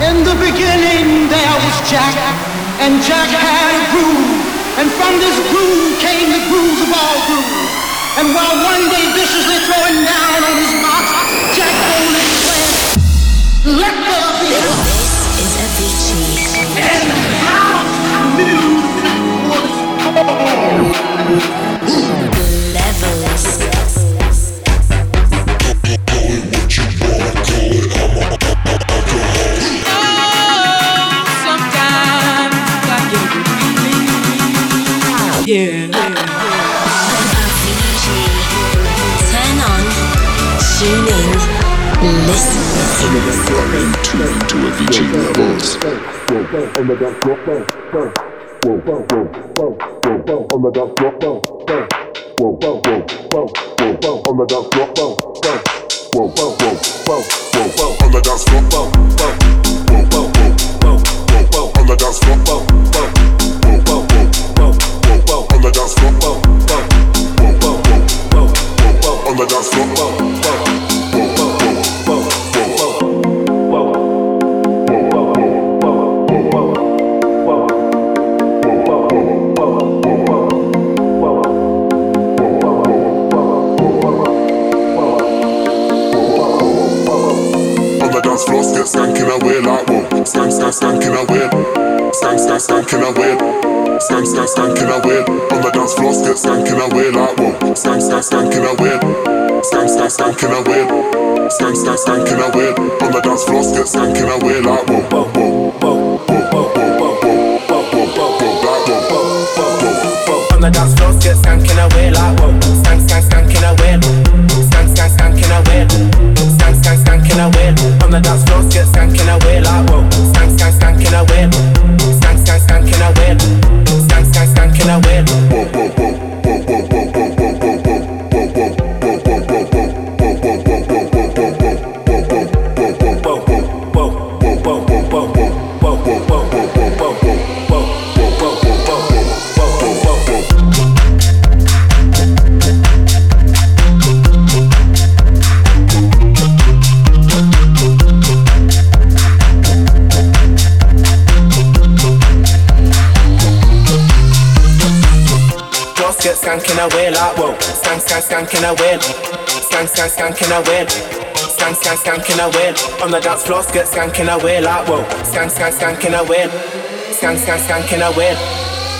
In the beginning there was Jack, and Jack had a groove. And from this groove came the grooves of all grooves. And while one day viciously throwing down on his box, Jack boldly declared, let there be This is a Avicii. And how new Performing tuning to Avicii levels. On the dance floor. wear like whoa? Stank, stank, stank, can I wear? Stank, stank, stank, can I wear? Stank, stank, stank, can I wear? On the dance floor, skirt, stank, can I wear like whoa? Stank, stank, stank, can I wear? Stank, stank, stank, can I wear? Stank, stank, stank, can I wear? On the dance floor, skirt, stank, can I wear like whoa? Whoa, whoa, whoa, whoa, whoa, whoa, whoa. On the dance floor, skank in a way like whoa. Skank, skank, skank in a way. Skank, skank, skank in a way. Skank, skank, skank in a way. On the dance floor, skit skank. skank and I win. Skank, skank, skank and I win. Skank, skank, skank and I win. On the dance floor, get skank and I win. Like whoa. Skank, skank, skank and I win. Skank, skank, skank and I win.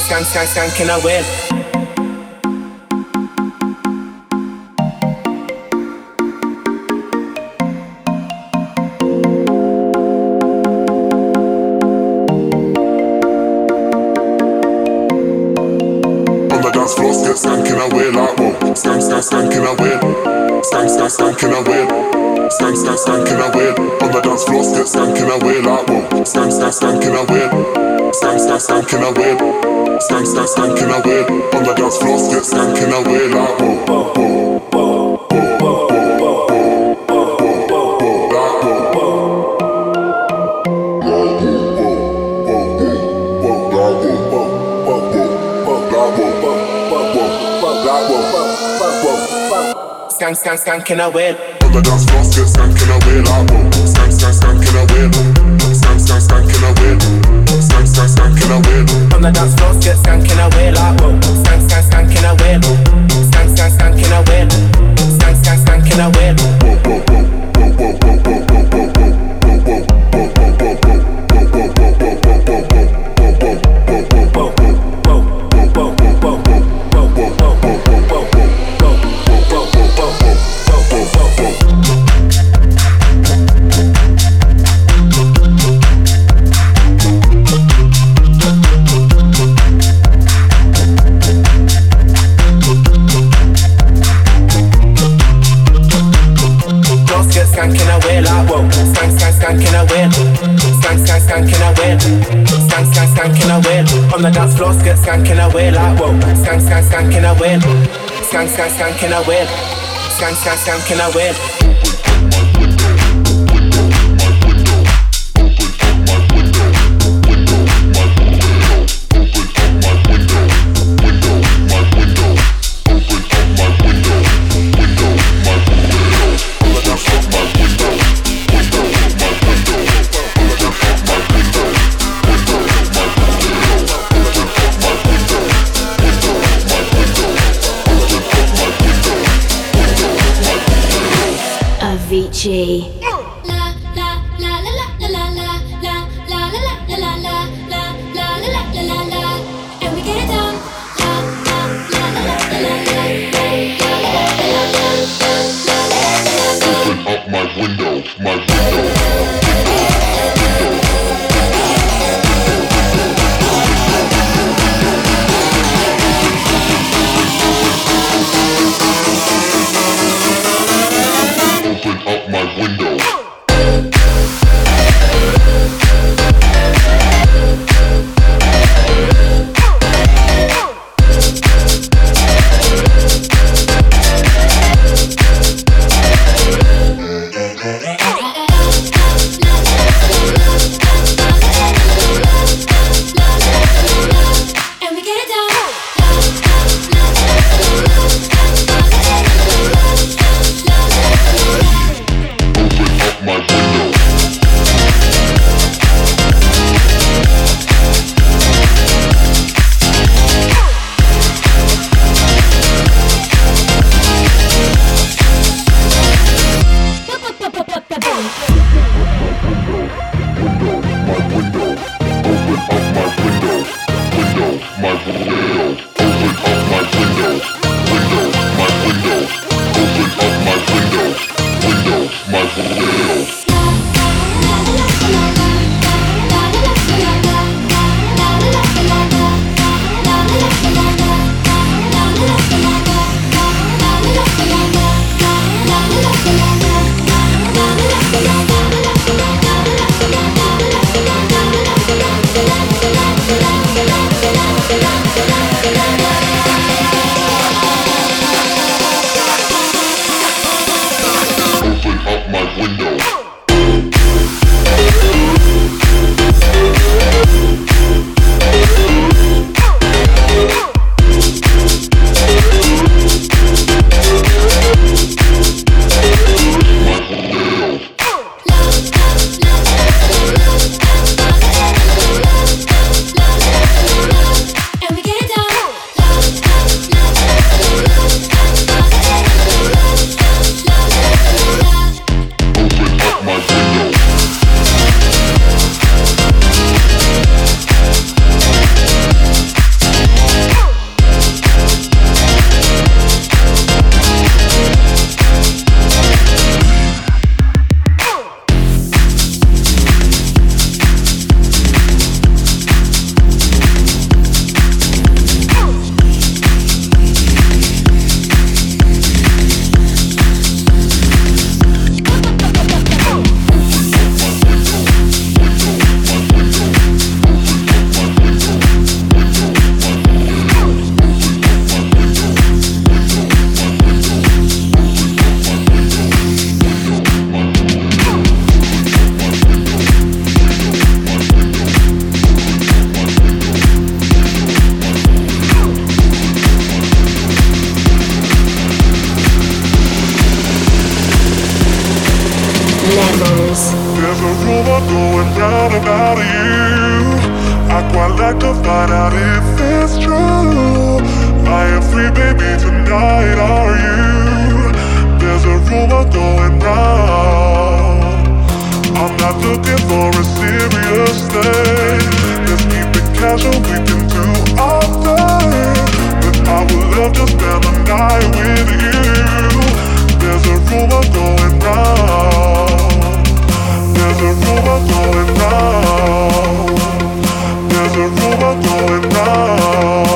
Skank, skank, skank and I win. skank in a whip. Skank, skank, skank in a whip. Skank, skank, skank in a whip. On the dance floor, get skank in a whip. Like, oh, oh, oh, oh. Skank, skank, skank in a whip. On the dance floor, get skank in a whip. Like, oh. Skank, skank, skank in a whip. Skank, skank, skank in a wheel. On the dance floor, skank in a wheel. Like, whoa. Skank, skank, skank in a wheel. Skank, skank, skank in a wheel. Skank, skank, skank in a wheel. Skank, skank, skanking away. Skank, skank, skanking away. There's a rumor going round about you. I quite like to find out if it's true. I am free, baby, tonight. Are you? There's a rumor going round. I'm not looking for a serious thing. Let's keep it casual. We can do our thing. But I would love to spend the night with you. There's a rumor going round. There's a rumor going round.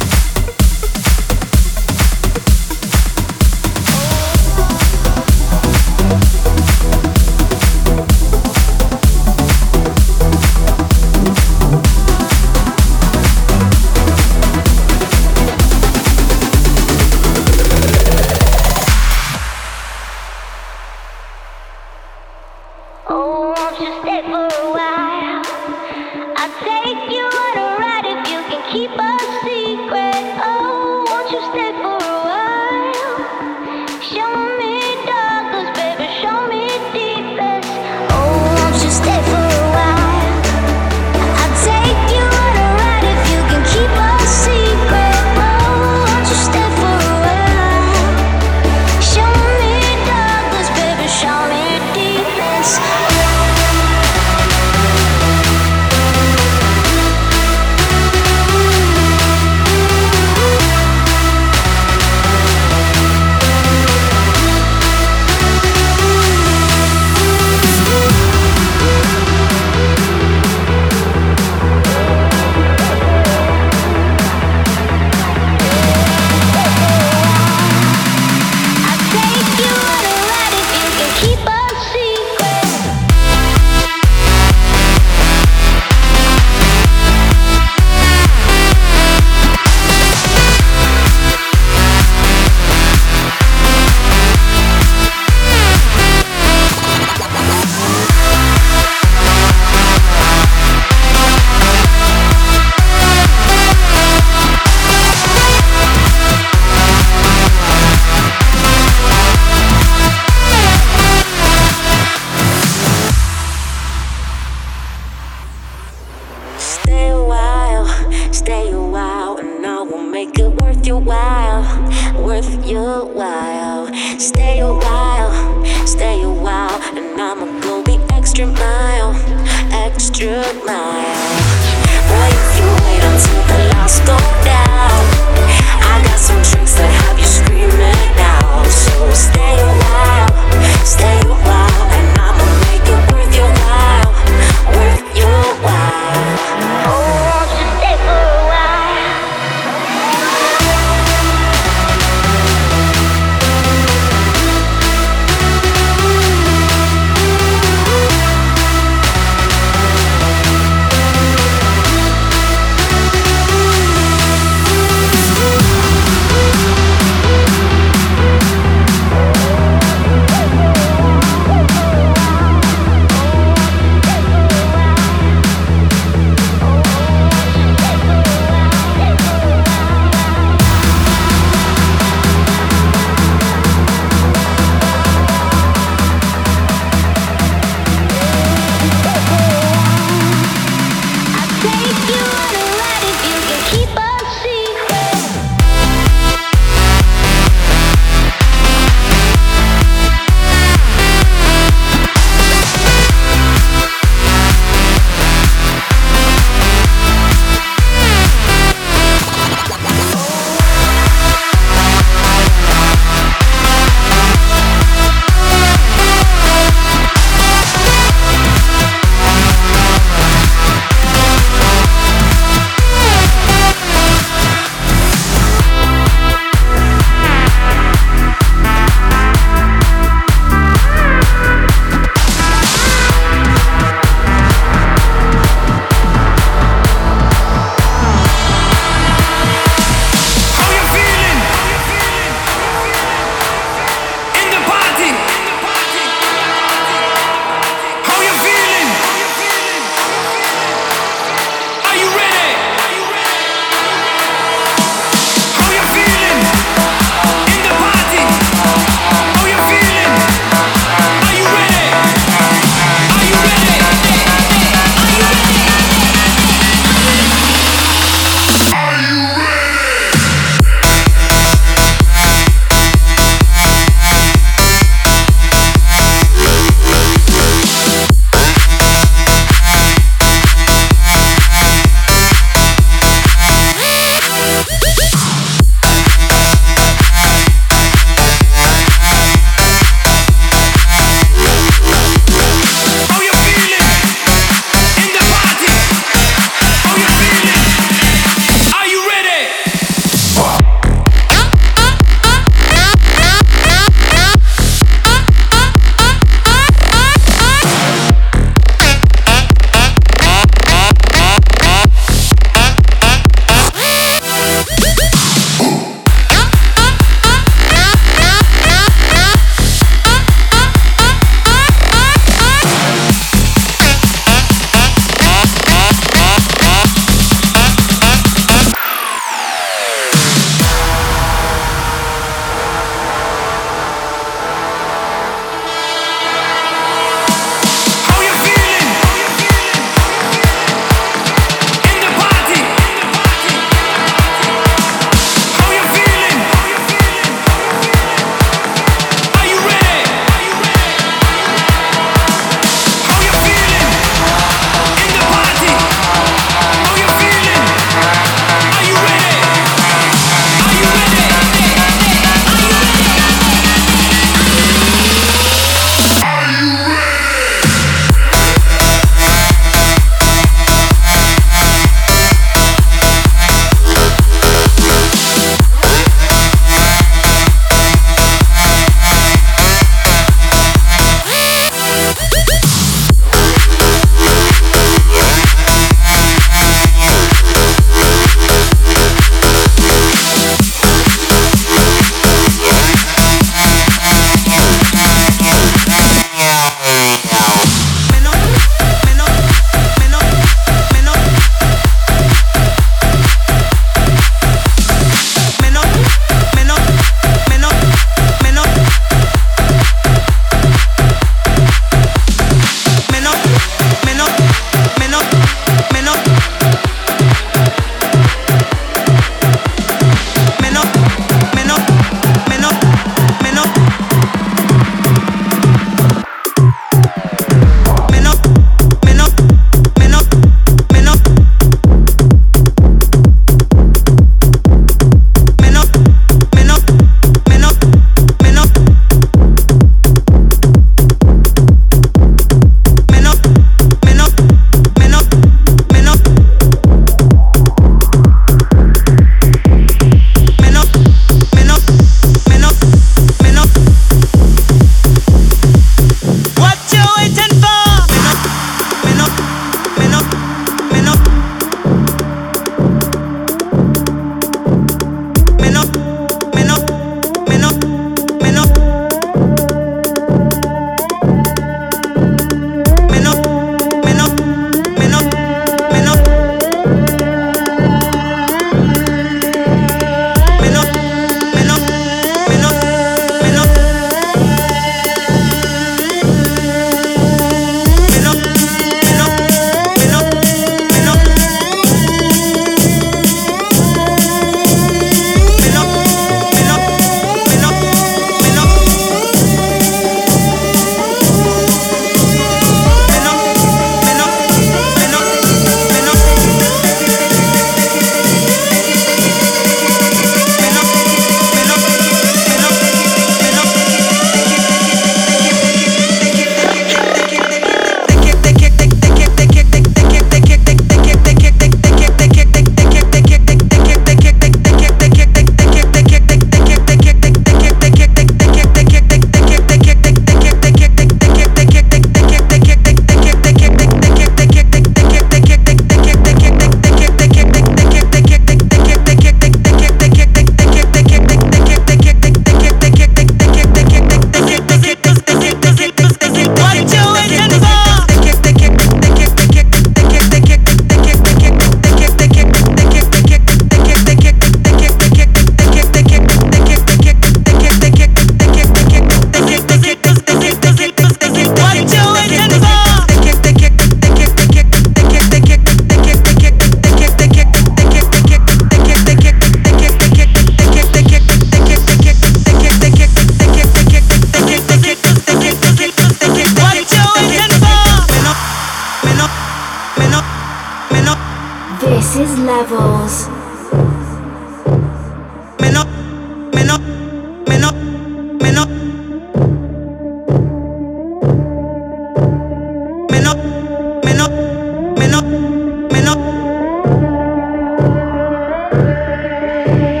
Yeah.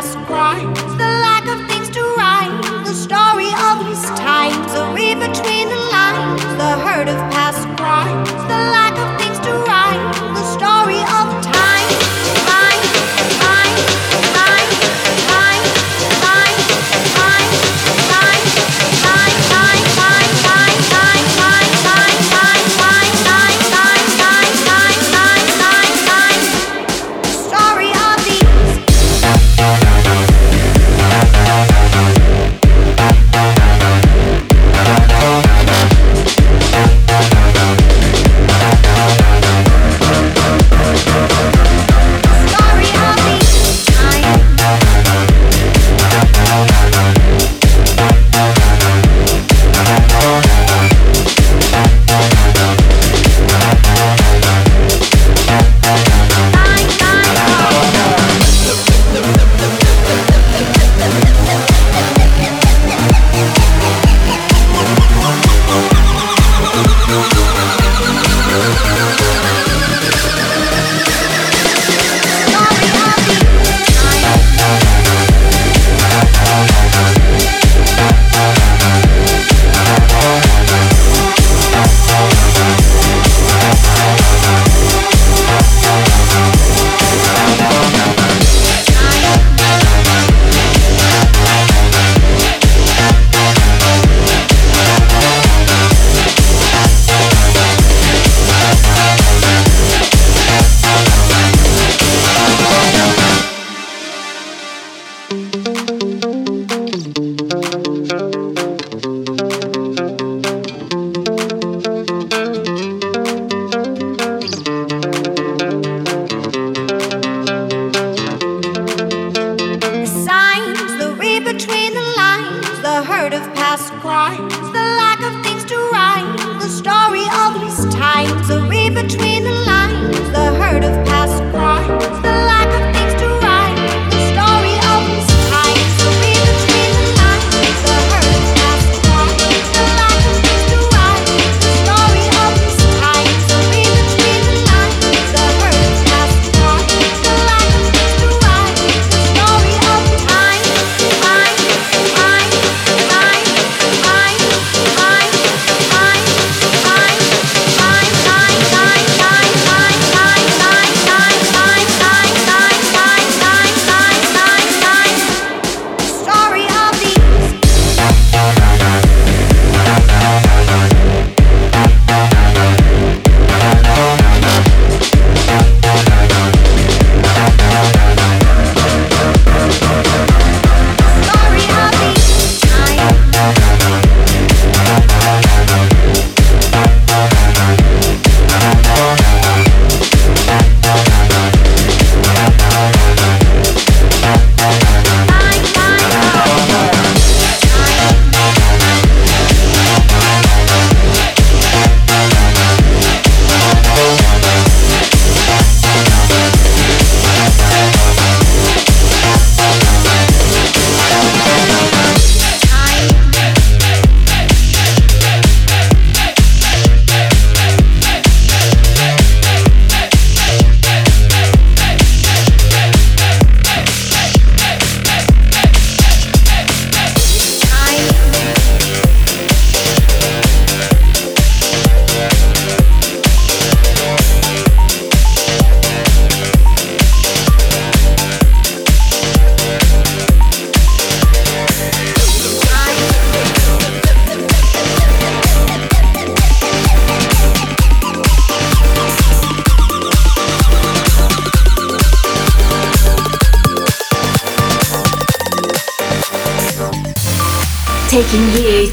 That's cry.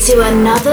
To another